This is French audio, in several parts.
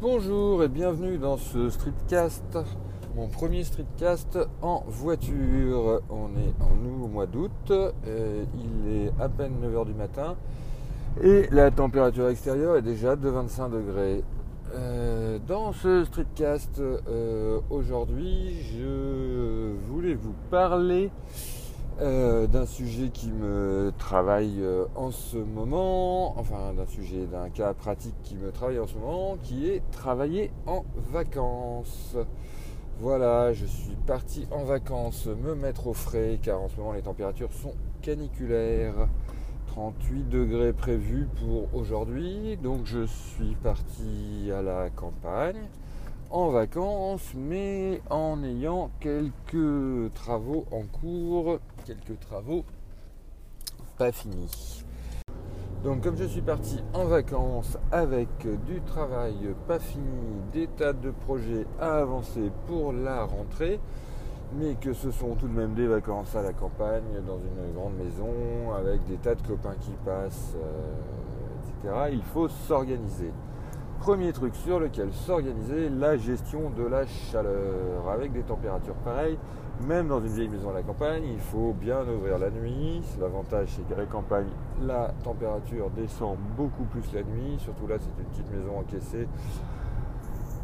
Bonjour et bienvenue dans ce streetcast, mon premier streetcast en voiture. On est en août au mois d'août, il est à peine 9h du matin et la température extérieure est déjà de 25 degrés. Euh, dans ce streetcast euh, aujourd'hui, je voulais vous parler euh, d'un sujet qui me travaille euh, en ce moment, enfin d'un sujet, d'un cas pratique qui me travaille en ce moment, qui est travailler en vacances. Voilà, je suis parti en vacances me mettre au frais car en ce moment les températures sont caniculaires. 38 degrés prévus pour aujourd'hui, donc je suis parti à la campagne en vacances, mais en ayant quelques travaux en cours, quelques travaux pas finis. Donc comme je suis parti en vacances avec du travail pas fini, des tas de projets à avancer pour la rentrée, mais que ce sont tout de même des vacances à la campagne, dans une grande maison, avec des tas de copains qui passent, euh, etc., il faut s'organiser. Premier truc sur lequel s'organiser, la gestion de la chaleur. Avec des températures pareilles, même dans une vieille maison à la campagne, il faut bien ouvrir la nuit. L'avantage, c'est qu'à la campagne, la température descend beaucoup plus la nuit. Surtout là, c'est une petite maison encaissée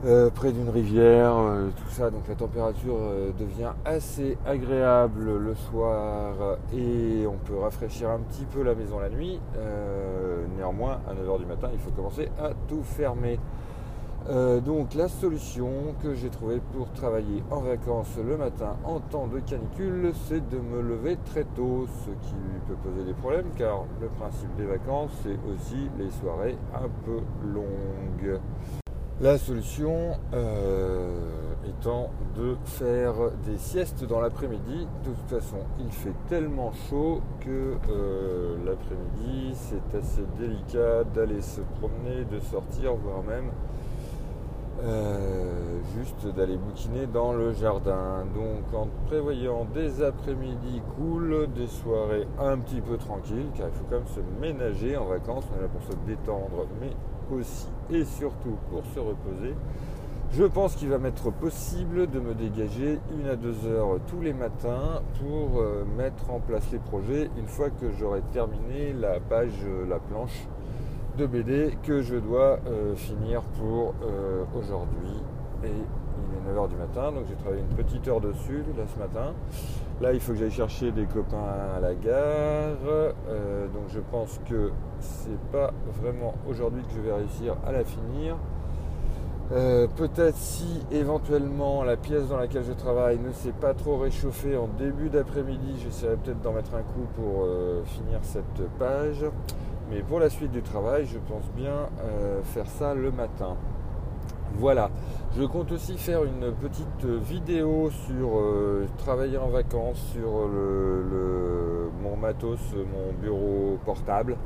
euh, près d'une rivière, euh, tout ça. Donc la température euh, devient assez agréable le soir et on peut rafraîchir un petit peu la maison la nuit. néanmoins, à 9h du matin, il faut commencer à tout fermer. donc la solution que j'ai trouvée pour travailler en vacances le matin en temps de canicule, c'est de me lever très tôt, ce qui peut poser des problèmes car le principe des vacances, c'est aussi les soirées un peu longues. La solution euh, étant de faire des siestes dans l'après-midi. De toute façon, il fait tellement chaud que euh, l'après-midi, c'est assez délicat d'aller se promener, de sortir, voire même euh, juste d'aller bouquiner dans le jardin. Donc en prévoyant des après-midi cool, des soirées un petit peu tranquilles, car il faut quand même se ménager en vacances, on est là pour se détendre, mais aussi et surtout pour se reposer, je pense qu'il va m'être possible de me dégager une à deux heures tous les matins pour euh, mettre en place les projets une fois que j'aurai terminé la page, euh, la planche de BD que je dois euh, finir pour aujourd'hui. Et il est 9h du matin, donc j'ai travaillé une petite heure dessus là ce matin. Là, il faut que j'aille chercher des copains à la gare. Euh, donc je pense que c'est pas vraiment aujourd'hui que je vais réussir à la finir. Euh, peut-être si éventuellement la pièce dans laquelle je travaille ne s'est pas trop réchauffée en début d'après-midi, j'essaierai peut-être d'en mettre un coup pour euh, finir cette page. Mais pour la suite du travail, je pense bien faire ça le matin. Voilà. Je compte aussi faire une petite vidéo sur euh, travailler en vacances, sur mon matos, mon bureau portable.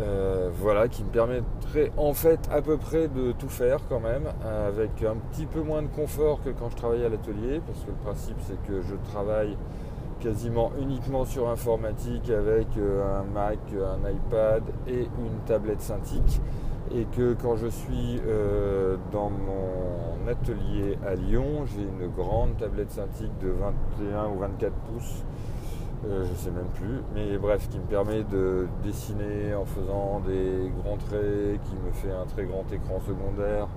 Euh, voilà, qui me permettrait en fait à peu près de tout faire quand même, avec un petit peu moins de confort que quand je travaillais à l'atelier, parce que le principe c'est que je travaille quasiment uniquement sur informatique avec euh, un Mac, un iPad et une tablette Cintiq et que quand je suis euh, dans mon atelier à Lyon, j'ai une grande tablette Cintiq de 21 ou 24 pouces, euh, je ne sais même plus, mais bref, qui me permet de dessiner en faisant des grands traits, qui me fait un très grand écran secondaire.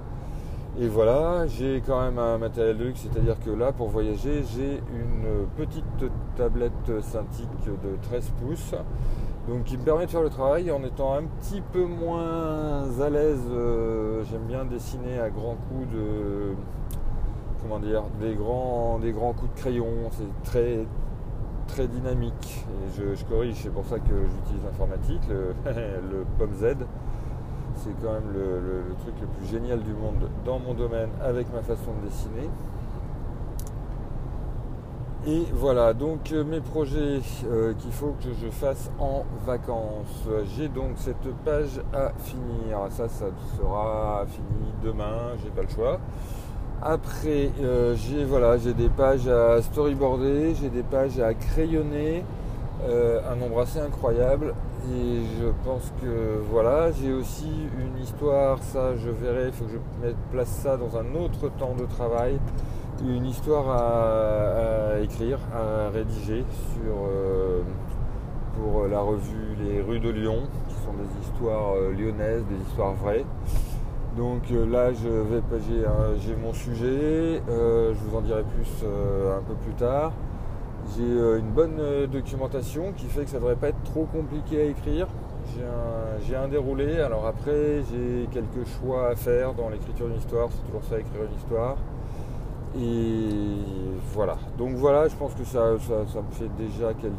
Et voilà, j'ai quand même un matériel de luxe, c'est-à-dire que là, pour voyager, j'ai une petite tablette Cintiq de 13 pouces donc qui me permet de faire le travail en étant un petit peu moins à l'aise. Euh, j'aime bien dessiner à grands coups de comment dire des grands des grands coups de crayon. C'est très très dynamique. Et je, corrige, c'est pour ça que j'utilise l'informatique, le, le Z. C'est quand même le truc le plus génial du monde dans mon domaine avec ma façon de dessiner. Et voilà, donc euh, mes projets euh, qu'il faut que je fasse en vacances. J'ai donc cette page à finir. Ça, ça sera fini demain, j'ai pas le choix. Après, euh, j'ai voilà, des pages à storyboarder, j'ai des pages à crayonner, un nombre assez incroyable. Et je pense que voilà, j'ai aussi une histoire, ça je verrai, il faut que je mette place ça dans un autre temps de travail, une histoire à, écrire, à rédiger sur, euh, pour la revue Les rues de Lyon, qui sont des histoires euh, lyonnaises, des histoires vraies. Donc euh, là, je vais, j'ai mon sujet, je vous en dirai plus un peu plus tard. J'ai une bonne documentation qui fait que ça ne devrait pas être trop compliqué à écrire. J'ai un, déroulé, alors après j'ai quelques choix à faire dans l'écriture d'une histoire, c'est toujours ça écrire une histoire. Et voilà. Donc voilà, je pense que ça, ça, me fait déjà quelques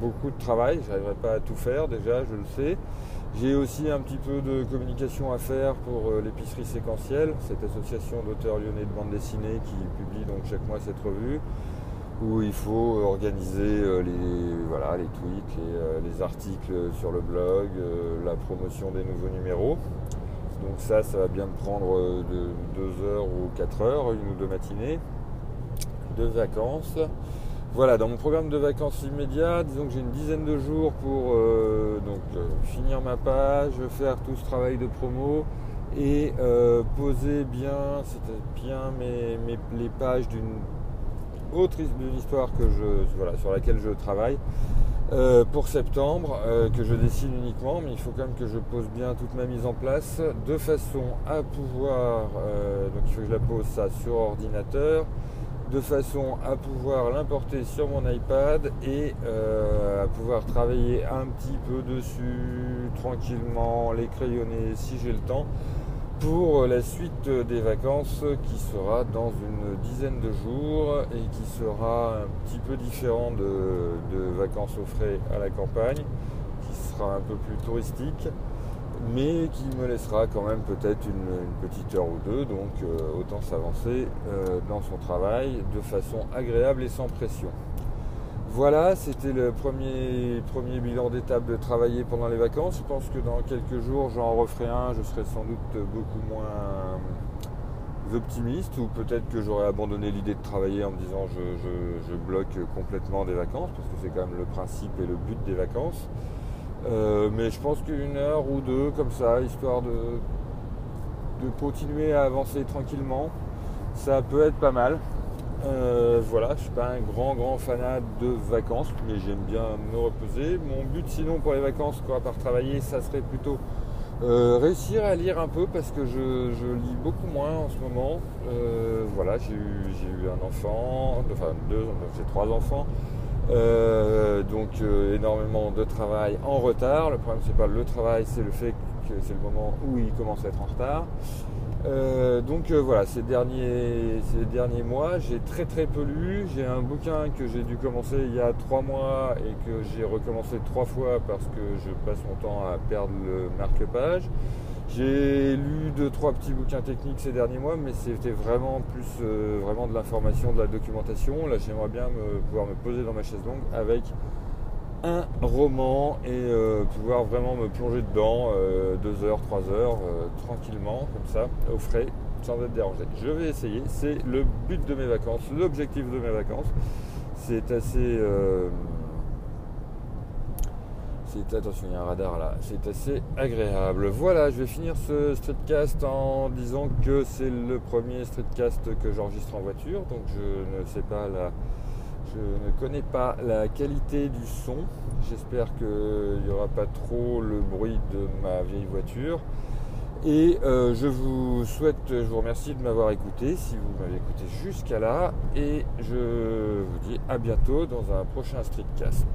beaucoup de travail. Je n'arriverai pas à tout faire déjà, je le sais. J'ai aussi un petit peu de communication à faire pour euh, l'épicerie séquentielle, cette association d'auteurs lyonnais de bande dessinée qui publie donc chaque mois cette revue, où il faut organiser euh, les, voilà, les tweets, les, euh, articles sur le blog, la promotion des nouveaux numéros. Donc ça, ça va bien me prendre de 2 heures ou 4 heures, une ou deux matinées de vacances. Voilà, dans mon programme de vacances immédiat, disons que j'ai une dizaine de jours pour euh, donc, euh, finir ma page, faire tout ce travail de promo et euh, poser bien, bien les pages d'une autre histoire que je, sur laquelle je travaille pour septembre, que je dessine uniquement, mais il faut quand même que je pose bien toute ma mise en place de façon à pouvoir, donc il faut que je la pose ça sur ordinateur, de façon à pouvoir l'importer sur mon iPad et euh, à pouvoir travailler un petit peu dessus tranquillement, les crayonner si j'ai le temps pour la suite des vacances qui sera dans une dizaine de jours et qui sera un petit peu différent de, vacances au frais à la campagne, qui sera un peu plus touristique mais qui me laissera quand même peut-être une, petite heure ou deux, donc euh, autant s'avancer euh, dans son travail de façon agréable et sans pression. Voilà, c'était le premier, bilan d'étape de travailler pendant les vacances. Je pense que dans quelques jours j'en referai un, je serai sans doute beaucoup moins optimiste ou peut-être que j'aurais abandonné l'idée de travailler en me disant je bloque complètement des vacances parce que c'est quand même le principe et le but des vacances. Euh, mais je pense qu'une heure ou deux comme ça, histoire de continuer à avancer tranquillement, ça peut être pas mal. Euh, voilà, je suis pas un grand grand fanat de vacances, mais j'aime bien me reposer. Mon but sinon pour les vacances, quoi, à part travailler, ça serait plutôt euh, réussir à lire un peu parce que je, lis beaucoup moins en ce moment. voilà, j'ai eu, un enfant, enfin deux, j'ai trois enfants. Euh, donc euh, énormément de travail en retard. Le problème c'est pas le travail, c'est le fait que c'est le moment où il commence à être en retard. Euh, donc voilà, ces derniers, ces derniers mois, j'ai très très peu lu. J'ai un bouquin que j'ai dû commencer il y a trois mois et que j'ai recommencé trois fois parce que je passe mon temps à perdre le marque-page. J'ai lu deux trois petits bouquins techniques ces derniers mois, mais c'était vraiment plus euh, vraiment de l'information, de la documentation. Là, j'aimerais bien pouvoir me poser dans ma chaise longue avec un roman et euh, pouvoir vraiment me plonger dedans euh, deux heures, trois heures, tranquillement, comme ça, au frais, sans être dérangé. Je vais essayer. C'est le but de mes vacances, l'objectif de mes vacances. C'est assez attention, il y a un radar là, c'est assez agréable. Voilà, je vais finir ce streetcast en disant que c'est le premier streetcast que j'enregistre en voiture, donc je ne sais pas la, je ne connais pas la qualité du son. J'espère qu'il n'y aura pas trop le bruit de ma vieille voiture. Et euh, je vous souhaite, je vous remercie de m'avoir écouté, si vous m'avez écouté jusqu'à là. Et je vous dis à bientôt dans un prochain streetcast.